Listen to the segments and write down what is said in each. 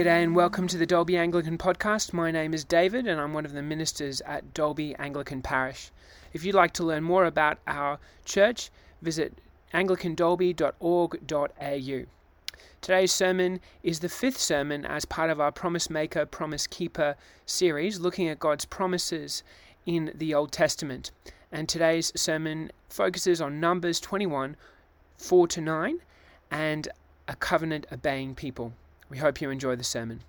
G'day and welcome to the Dalby Anglican Podcast. My name is David and I'm one of the ministers at Dalby Anglican Parish. If you'd like to learn more about our church, visit anglicandalby.org.au. Today's sermon is the fifth sermon as part of our Promise Maker, Promise Keeper series, looking at God's promises in the Old Testament. And today's sermon focuses on Numbers 21 4 to 9 and a covenant obeying people. We hope you enjoy the sermon.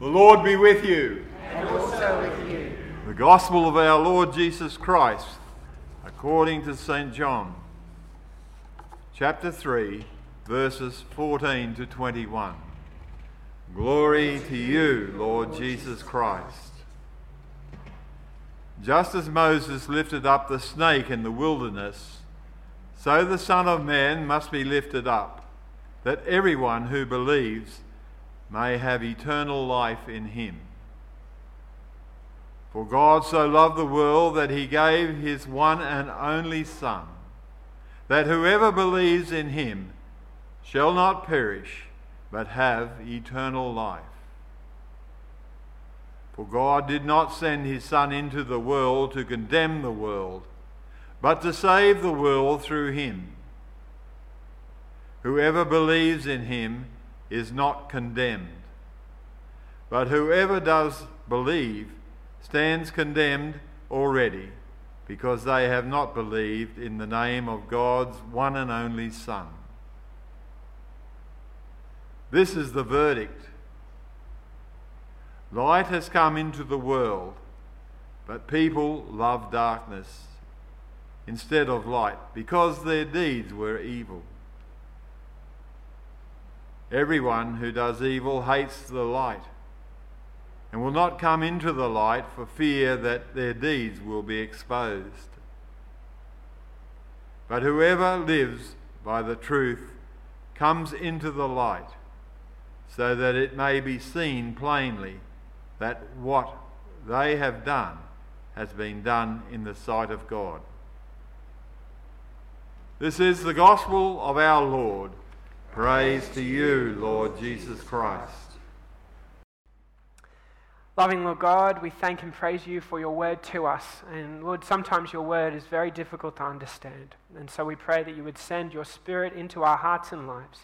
The Lord be with you. And also with you. The Gospel of our Lord Jesus Christ, according to St. John, chapter 3, verses 14 to 21. Glory to you, Lord Jesus Christ. Just as Moses lifted up the snake in the wilderness, so the Son of Man must be lifted up that everyone who believes may have eternal life in him. For God so loved the world that he gave his one and only Son, that whoever believes in him shall not perish, but have eternal life. For God did not send his Son into the world to condemn the world, but to save the world through him. Whoever believes in him is not condemned. But whoever does believe stands condemned already, because they have not believed in the name of God's one and only Son. This is the verdict. Light has come into the world, but people love darkness instead of light because their deeds were evil. Everyone who does evil hates the light and will not come into the light for fear that their deeds will be exposed. But whoever lives by the truth comes into the light, so that it may be seen plainly that what they have done has been done in the sight of God. This is the gospel of our Lord. Praise to you, Lord Jesus Christ. Loving Lord God, we thank and praise you for your word to us. And Lord, sometimes your word is very difficult to understand. And so we pray that you would send your spirit into our hearts and lives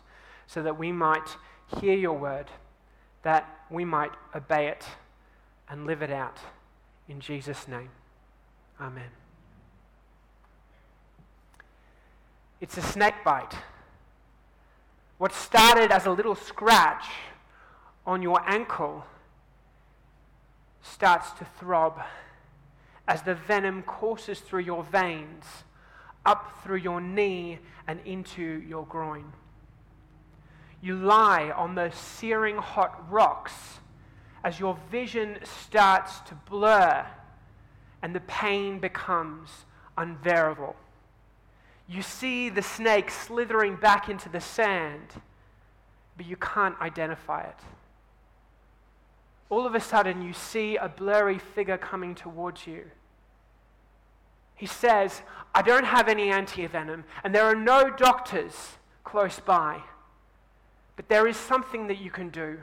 so that we might hear your word, that we might obey it and live it out. In Jesus' name, amen. It's a snake bite. What started as a little scratch on your ankle starts to throb as the venom courses through your veins, up through your knee, and into your groin. You lie on those searing hot rocks as your vision starts to blur and the pain becomes unbearable. You see the snake slithering back into the sand, but you can't identify it. All of a sudden, you see a blurry figure coming towards you. He says, I don't have any antivenom, and there are no doctors close by. But there is something that you can do.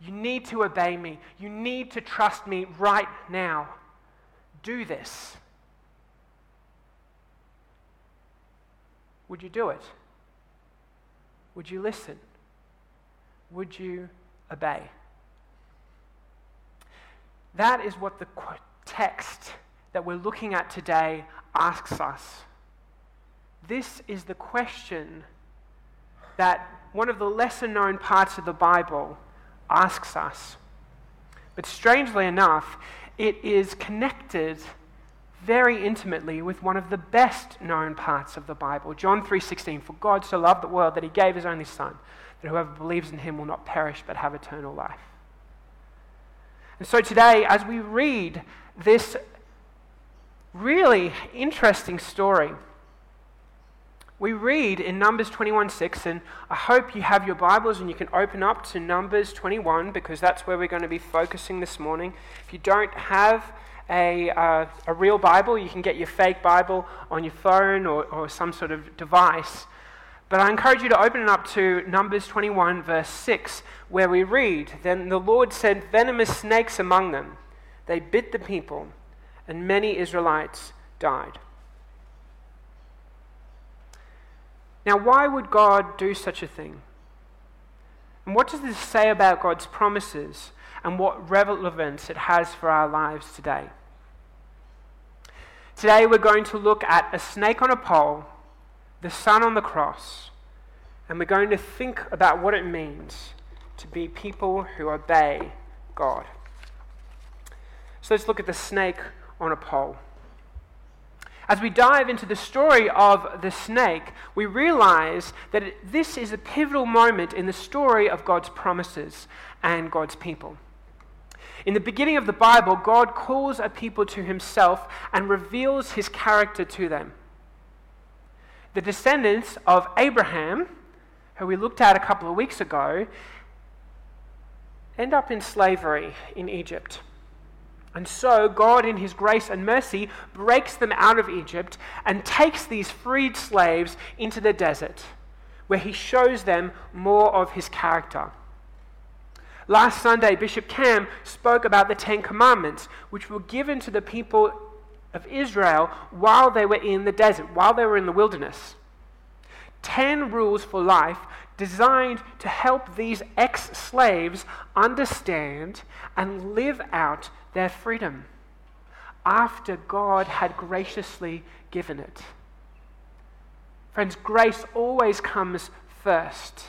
You need to obey me. You need to trust me right now. Do this. Would you do it? Would you listen? Would you obey? That is what the text that we're looking at today asks us. This is the question that one of the lesser known parts of the Bible asks us. But strangely enough, it is connected very intimately with one of the best known parts of the Bible. John 3:16 For God so loved the world that he gave his only son that whoever believes in him will not perish but have eternal life. And so today as we read this really interesting story we read in Numbers 21:6 and I hope you have your Bibles and you can open up to Numbers 21 because that's where we're going to be focusing this morning. If you don't have a, uh, a real Bible. You can get your fake Bible on your phone or, or some sort of device. But I encourage you to open it up to Numbers 21, verse 6, where we read Then the Lord sent venomous snakes among them. They bit the people, and many Israelites died. Now, why would God do such a thing? And what does this say about God's promises and what relevance it has for our lives today? Today, we're going to look at a snake on a pole, the Son on the cross, and we're going to think about what it means to be people who obey God. So let's look at the snake on a pole. As we dive into the story of the snake, we realize that this is a pivotal moment in the story of God's promises and God's people. In the beginning of the Bible, God calls a people to himself and reveals his character to them. The descendants of Abraham, who we looked at a couple of weeks ago, end up in slavery in Egypt. And so, God, in His grace and mercy, breaks them out of Egypt and takes these freed slaves into the desert, where He shows them more of His character. Last Sunday, Bishop Cam spoke about the Ten Commandments, which were given to the people of Israel while they were in the desert, while they were in the wilderness. Ten rules for life designed to help these ex slaves understand and live out their freedom after God had graciously given it. Friends, grace always comes first,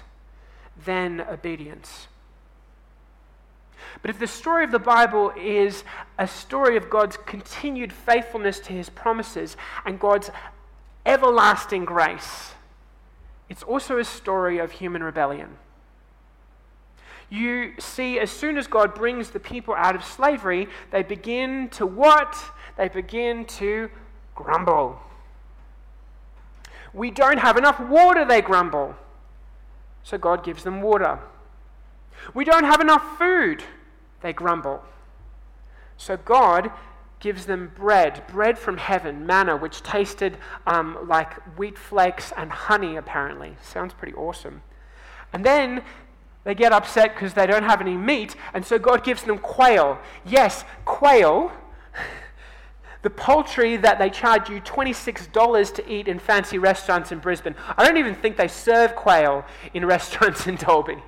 then obedience. But if the story of the Bible is a story of God's continued faithfulness to his promises and God's everlasting grace, it's also a story of human rebellion you see, as soon as God brings the people out of slavery, they begin to what? They begin to grumble. We don't have enough water, they grumble. So God gives them water. We don't have enough food, they grumble. So God gives them bread, bread from heaven, manna, which tasted um, like wheat flakes and honey, apparently. Sounds pretty awesome. And then they get upset because they don't have any meat, and so God gives them quail. Yes, quail, the poultry that they charge you $26 to eat in fancy restaurants in Brisbane. I don't even think they serve quail in restaurants in Dalby.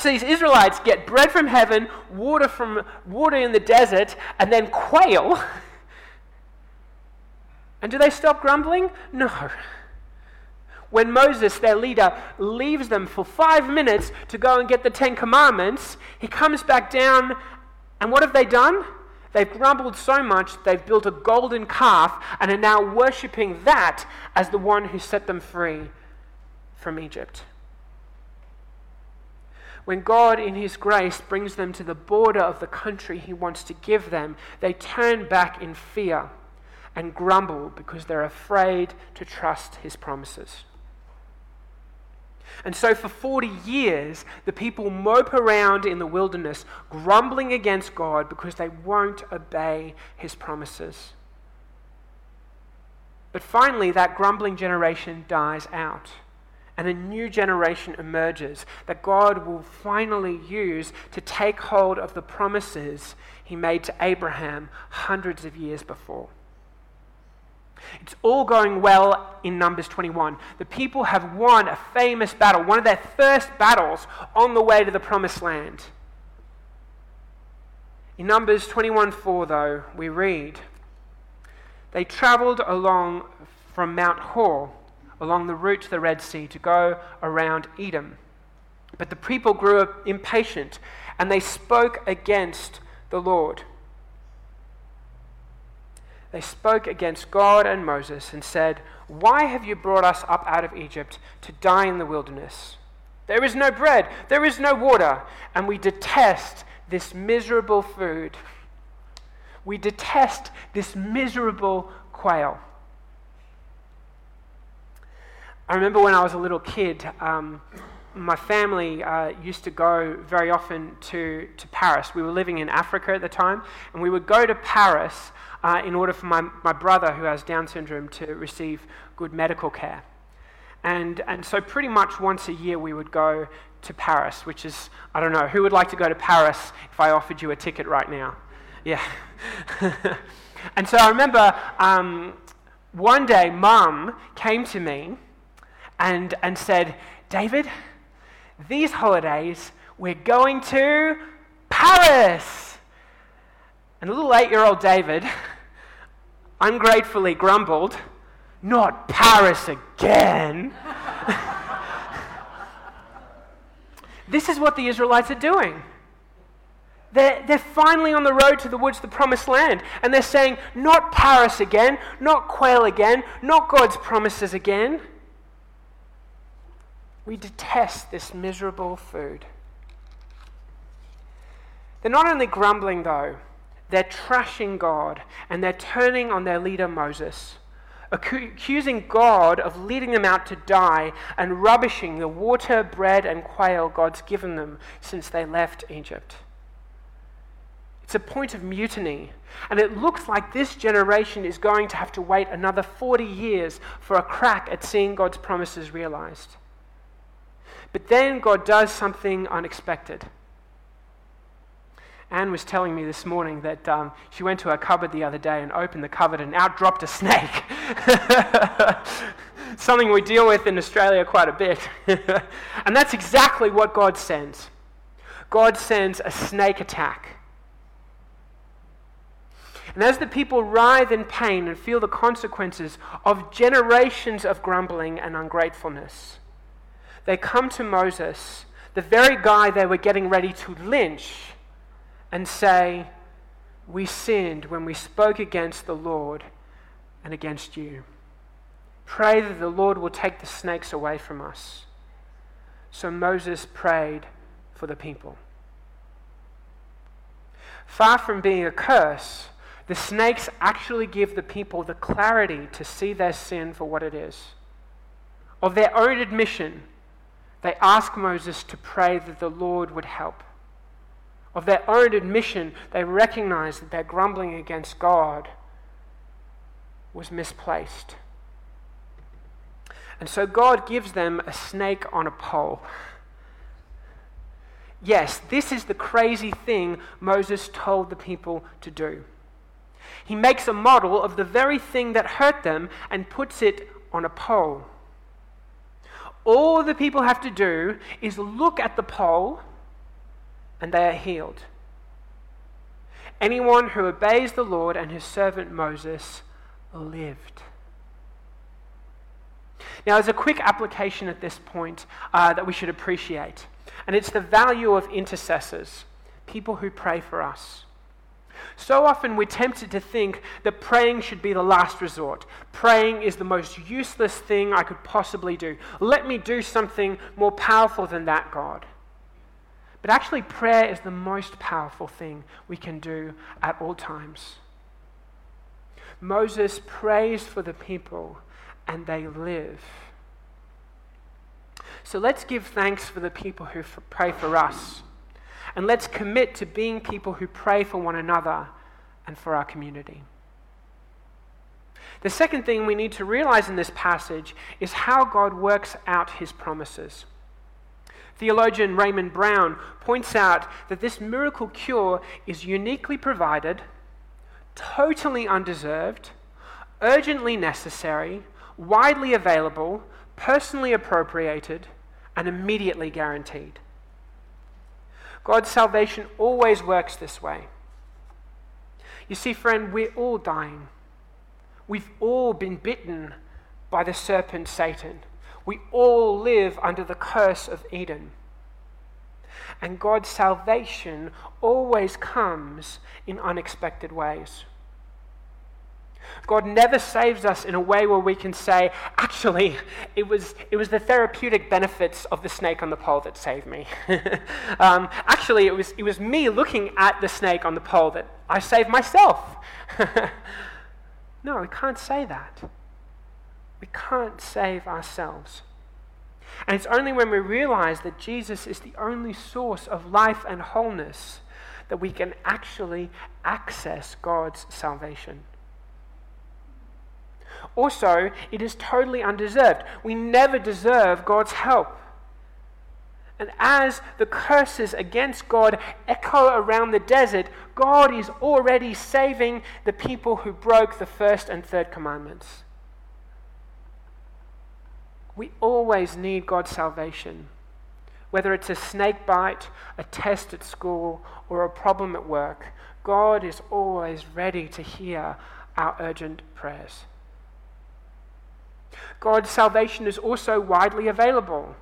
So these Israelites get bread from heaven, water from water in the desert, and then quail. And do they stop grumbling? No when Moses, their leader, leaves them for five minutes to go and get the Ten Commandments, he comes back down, and what have they done? They've grumbled so much, they've built a golden calf and are now worshipping that as the one who set them free from Egypt. When God, in His grace, brings them to the border of the country He wants to give them, they turn back in fear and grumble because they're afraid to trust His promises. And so, for 40 years, the people mope around in the wilderness, grumbling against God because they won't obey his promises. But finally, that grumbling generation dies out, and a new generation emerges that God will finally use to take hold of the promises he made to Abraham hundreds of years before. It's all going well in Numbers 21. The people have won a famous battle, one of their first battles on the way to the promised land. In Numbers 21:4 though, we read, they traveled along from Mount Hor along the route to the Red Sea to go around Edom. But the people grew impatient and they spoke against the Lord they spoke against God and Moses and said, Why have you brought us up out of Egypt to die in the wilderness? There is no bread, there is no water, and we detest this miserable food. We detest this miserable quail. I remember when I was a little kid, um, my family uh, used to go very often to, to Paris. We were living in Africa at the time, and we would go to Paris uh, in order for my, my brother, who has Down syndrome, to receive good medical care. And, and so, pretty much once a year, we would go to Paris, which is, I don't know, who would like to go to Paris if I offered you a ticket right now? Yeah. and so I remember um, one day, mum came to me and, and said, David, these holidays, we're going to Paris. And a little eight year old David ungratefully grumbled, Not Paris again. this is what the Israelites are doing. They're, they're finally on the road to the woods, the promised land. And they're saying, Not Paris again, not quail again, not God's promises again. We detest this miserable food. They're not only grumbling, though, they're trashing God and they're turning on their leader Moses, accusing God of leading them out to die and rubbishing the water, bread, and quail God's given them since they left Egypt. It's a point of mutiny. And it looks like this generation is going to have to wait another 40 years for a crack at seeing God's promises realized. But then God does something unexpected. Anne was telling me this morning that um, she went to her cupboard the other day and opened the cupboard and out dropped a snake. Something we deal with in Australia quite a bit. and that's exactly what God sends. God sends a snake attack. And as the people writhe in pain and feel the consequences of generations of grumbling and ungratefulness, they come to Moses, the very guy they were getting ready to lynch, and say, We sinned when we spoke against the Lord and against you. Pray that the Lord will take the snakes away from us. So Moses prayed for the people. Far from being a curse, the snakes actually give the people the clarity to see their sin for what it is. Of their own admission, they ask Moses to pray that the Lord would help. Of their own admission, they recognize that their grumbling against God was misplaced. And so God gives them a snake on a pole. Yes, this is the crazy thing Moses told the people to do. He makes a model of the very thing that hurt them and puts it on a pole. All the people have to do is look at the pole and they are healed. Anyone who obeys the Lord and his servant Moses lived. Now, there's a quick application at this point uh, that we should appreciate, and it's the value of intercessors, people who pray for us. So often we're tempted to think that praying should be the last resort. Praying is the most useless thing I could possibly do. Let me do something more powerful than that, God. But actually, prayer is the most powerful thing we can do at all times. Moses prays for the people, and they live. So let's give thanks for the people who pray for us. And let's commit to being people who pray for one another and for our community. The second thing we need to realize in this passage is how God works out his promises. Theologian Raymond Brown points out that this miracle cure is uniquely provided, totally undeserved, urgently necessary, widely available, personally appropriated, and immediately guaranteed. God's salvation always works this way. You see, friend, we're all dying. We've all been bitten by the serpent Satan. We all live under the curse of Eden. And God's salvation always comes in unexpected ways. God never saves us in a way where we can say, actually, it was, it was the therapeutic benefits of the snake on the pole that saved me. um, actually, it was, it was me looking at the snake on the pole that I saved myself. no, we can't say that. We can't save ourselves. And it's only when we realize that Jesus is the only source of life and wholeness that we can actually access God's salvation. Also, it is totally undeserved. We never deserve God's help. And as the curses against God echo around the desert, God is already saving the people who broke the first and third commandments. We always need God's salvation. Whether it's a snake bite, a test at school, or a problem at work, God is always ready to hear our urgent prayers. God's salvation is also widely available.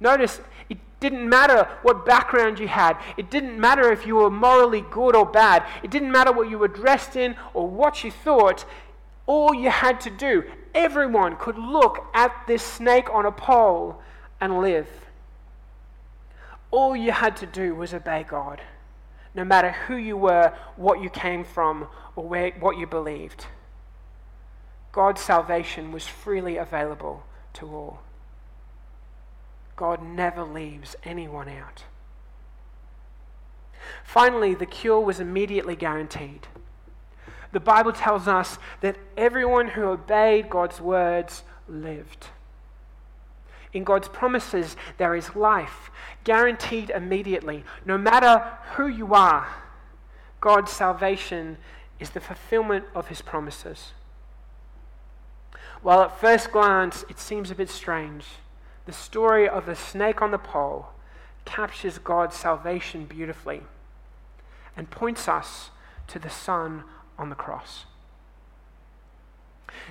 Notice it didn't matter what background you had. It didn't matter if you were morally good or bad. It didn't matter what you were dressed in or what you thought. All you had to do, everyone could look at this snake on a pole and live. All you had to do was obey God, no matter who you were, what you came from, or where, what you believed. God's salvation was freely available to all. God never leaves anyone out. Finally, the cure was immediately guaranteed. The Bible tells us that everyone who obeyed God's words lived. In God's promises, there is life, guaranteed immediately. No matter who you are, God's salvation is the fulfillment of his promises. While at first glance it seems a bit strange, the story of the snake on the pole captures God's salvation beautifully and points us to the Son on the cross.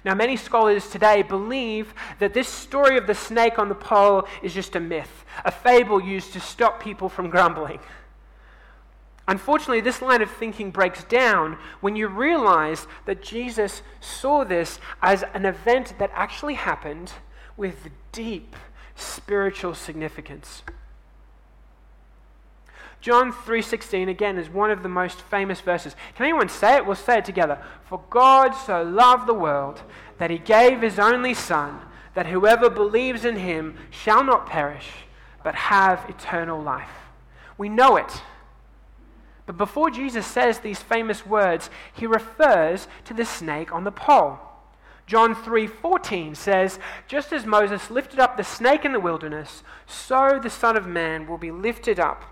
Now, many scholars today believe that this story of the snake on the pole is just a myth, a fable used to stop people from grumbling. Unfortunately, this line of thinking breaks down when you realize that Jesus saw this as an event that actually happened with deep spiritual significance. John 3:16 again is one of the most famous verses. Can anyone say it? We'll say it together. For God so loved the world that he gave his only son that whoever believes in him shall not perish but have eternal life. We know it. But before Jesus says these famous words, he refers to the snake on the pole. John 3:14 says, "Just as Moses lifted up the snake in the wilderness, so the Son of man will be lifted up,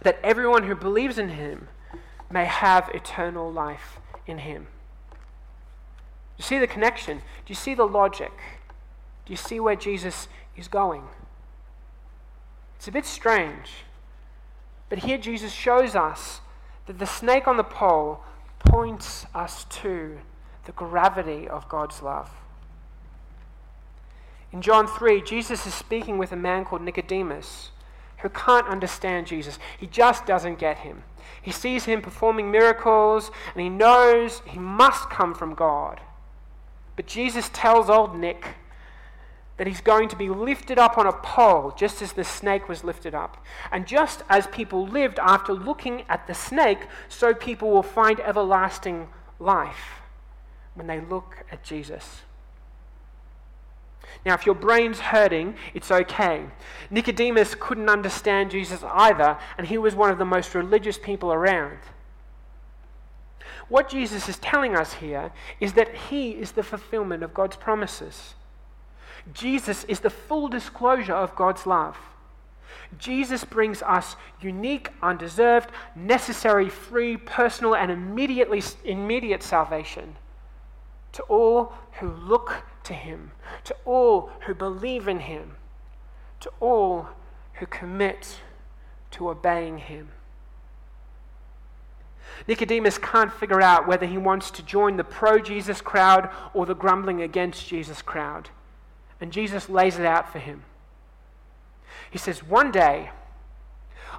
that everyone who believes in him may have eternal life in him." Do you see the connection? Do you see the logic? Do you see where Jesus is going? It's a bit strange. But here Jesus shows us that the snake on the pole points us to the gravity of God's love. In John 3, Jesus is speaking with a man called Nicodemus who can't understand Jesus. He just doesn't get him. He sees him performing miracles and he knows he must come from God. But Jesus tells old Nick that he's going to be lifted up on a pole, just as the snake was lifted up. And just as people lived after looking at the snake, so people will find everlasting life when they look at Jesus. Now, if your brain's hurting, it's okay. Nicodemus couldn't understand Jesus either, and he was one of the most religious people around. What Jesus is telling us here is that he is the fulfillment of God's promises. Jesus is the full disclosure of God's love. Jesus brings us unique, undeserved, necessary, free, personal, and immediately, immediate salvation to all who look to him, to all who believe in him, to all who commit to obeying him. Nicodemus can't figure out whether he wants to join the pro Jesus crowd or the grumbling against Jesus crowd. And Jesus lays it out for him. He says, One day,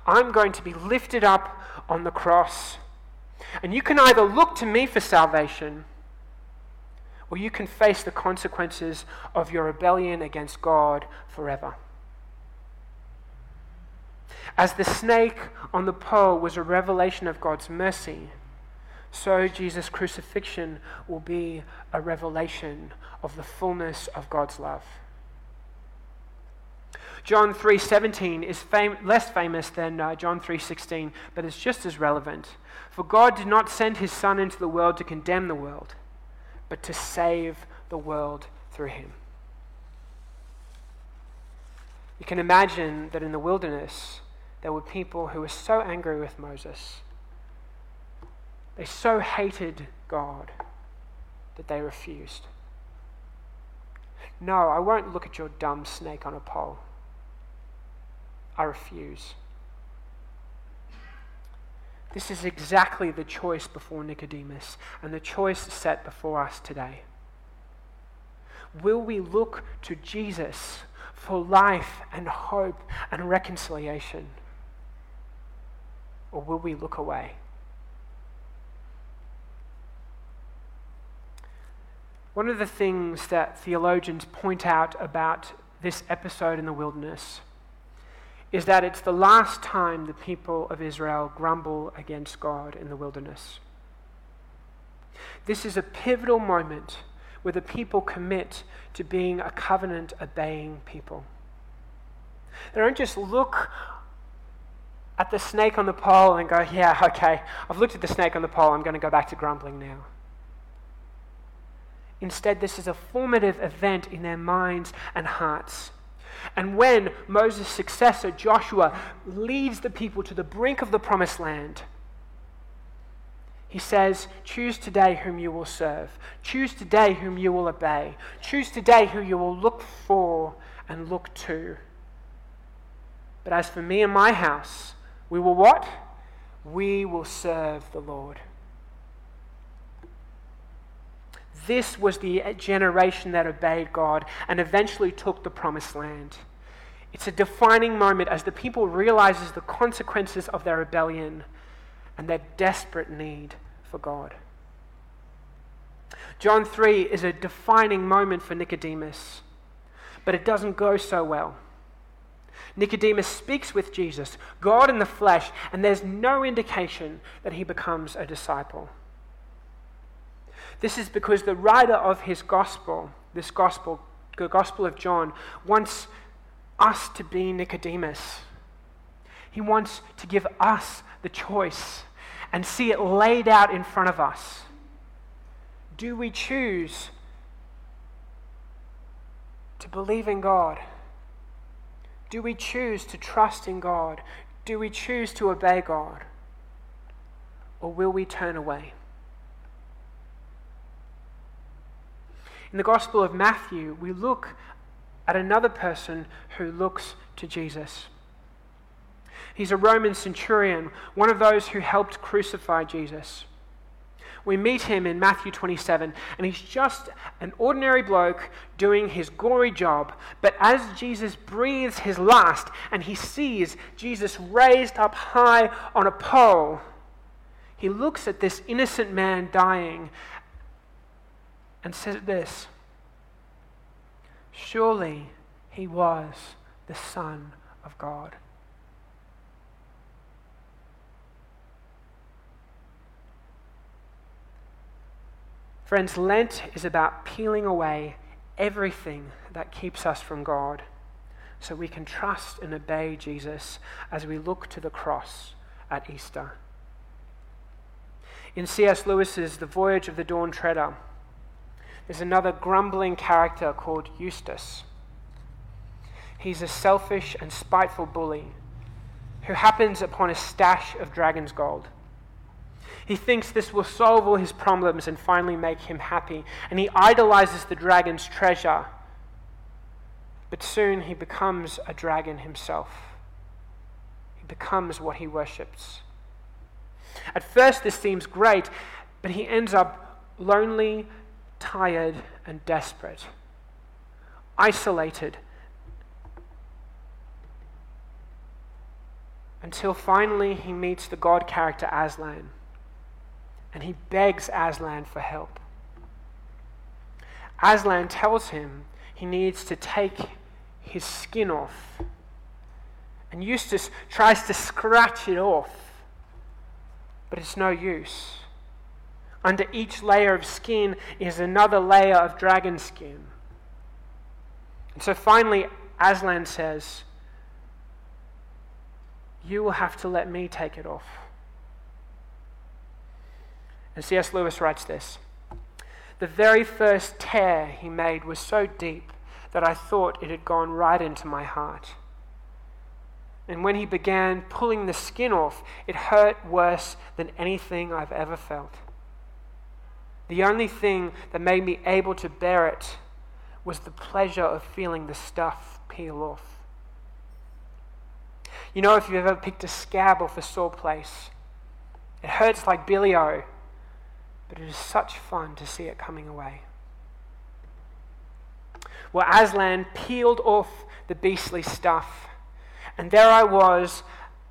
I'm going to be lifted up on the cross. And you can either look to me for salvation or you can face the consequences of your rebellion against God forever. As the snake on the pole was a revelation of God's mercy, so Jesus' crucifixion will be a revelation of the fullness of God's love. John 3:17 is fam- less famous than uh, John 3:16, but it's just as relevant. For God did not send his son into the world to condemn the world, but to save the world through him. You can imagine that in the wilderness, there were people who were so angry with Moses. They so hated God that they refused. No, I won't look at your dumb snake on a pole. I refuse. This is exactly the choice before Nicodemus and the choice set before us today. Will we look to Jesus for life and hope and reconciliation? Or will we look away? One of the things that theologians point out about this episode in the wilderness is that it's the last time the people of Israel grumble against God in the wilderness. This is a pivotal moment where the people commit to being a covenant obeying people. They don't just look at the snake on the pole and go, yeah, okay, I've looked at the snake on the pole, I'm going to go back to grumbling now. Instead, this is a formative event in their minds and hearts. And when Moses' successor, Joshua, leads the people to the brink of the promised land, he says, Choose today whom you will serve. Choose today whom you will obey. Choose today who you will look for and look to. But as for me and my house, we will what? We will serve the Lord. This was the generation that obeyed God and eventually took the promised land. It's a defining moment as the people realizes the consequences of their rebellion and their desperate need for God. John 3 is a defining moment for Nicodemus, but it doesn't go so well. Nicodemus speaks with Jesus, God in the flesh, and there's no indication that he becomes a disciple. This is because the writer of his gospel, this gospel, the Gospel of John, wants us to be Nicodemus. He wants to give us the choice and see it laid out in front of us. Do we choose to believe in God? Do we choose to trust in God? Do we choose to obey God? Or will we turn away? In the Gospel of Matthew, we look at another person who looks to Jesus. He's a Roman centurion, one of those who helped crucify Jesus. We meet him in Matthew 27, and he's just an ordinary bloke doing his gory job. But as Jesus breathes his last and he sees Jesus raised up high on a pole, he looks at this innocent man dying and says this Surely he was the Son of God. Friends, Lent is about peeling away everything that keeps us from God so we can trust and obey Jesus as we look to the cross at Easter. In C.S. Lewis's The Voyage of the Dawn Treader, there's another grumbling character called Eustace. He's a selfish and spiteful bully who happens upon a stash of dragon's gold. He thinks this will solve all his problems and finally make him happy, and he idolizes the dragon's treasure. But soon he becomes a dragon himself. He becomes what he worships. At first, this seems great, but he ends up lonely tired, and desperate, isolated, until finally he meets the God character Aslan, and he begs Aslan for help. Aslan tells him he needs to take his skin off. And Eustace tries to scratch it off, but it's no use. Under each layer of skin is another layer of dragon skin. And so finally, Aslan says, You will have to let me take it off. And C.S. Lewis writes this The very first tear he made was so deep that I thought it had gone right into my heart. And when he began pulling the skin off, it hurt worse than anything I've ever felt. The only thing that made me able to bear it was the pleasure of feeling the stuff peel off. You know, if you've ever picked a scab off a sore place, it hurts like Billy O, but it is such fun to see it coming away. Well, Aslan peeled off the beastly stuff, and there I was,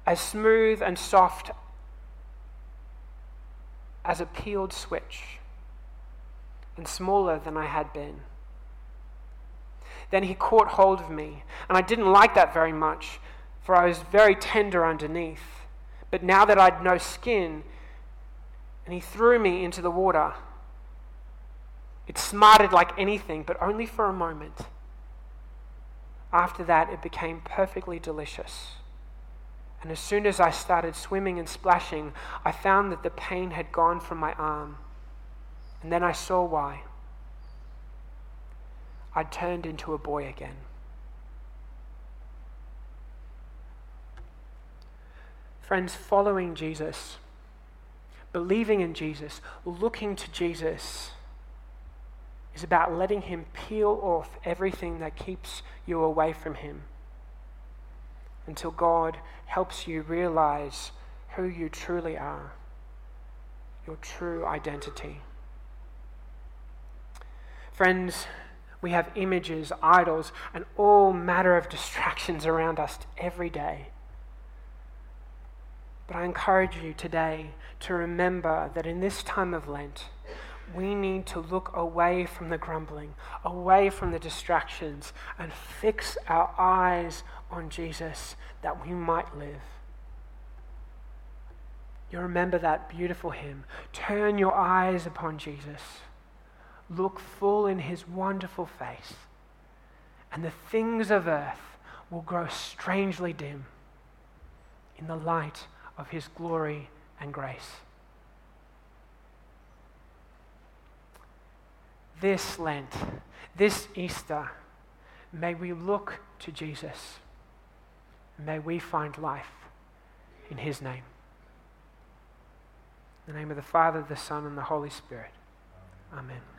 as smooth and soft as a peeled switch, and smaller than I had been. Then he caught hold of me, and I didn't like that very much, for I was very tender underneath. But now that I'd no skin, and he threw me into the water, it smarted like anything, but only for a moment. After that, it became perfectly delicious. And as soon as I started swimming and splashing, I found that the pain had gone from my arm. And then I saw why. I'd turned into a boy again. Friends, following Jesus, believing in Jesus, looking to Jesus, is about letting Him peel off everything that keeps you away from Him until God helps you realize who you truly are, your true identity. Friends, we have images, idols, and all manner of distractions around us every day. But I encourage you today to remember that in this time of Lent, we need to look away from the grumbling, away from the distractions, and fix our eyes on Jesus that we might live. You remember that beautiful hymn Turn your eyes upon Jesus, look full in his wonderful face, and the things of earth will grow strangely dim in the light of his glory and grace. This Lent, this Easter, may we look to Jesus. May we find life in his name. In the name of the Father, the Son, and the Holy Spirit. Amen.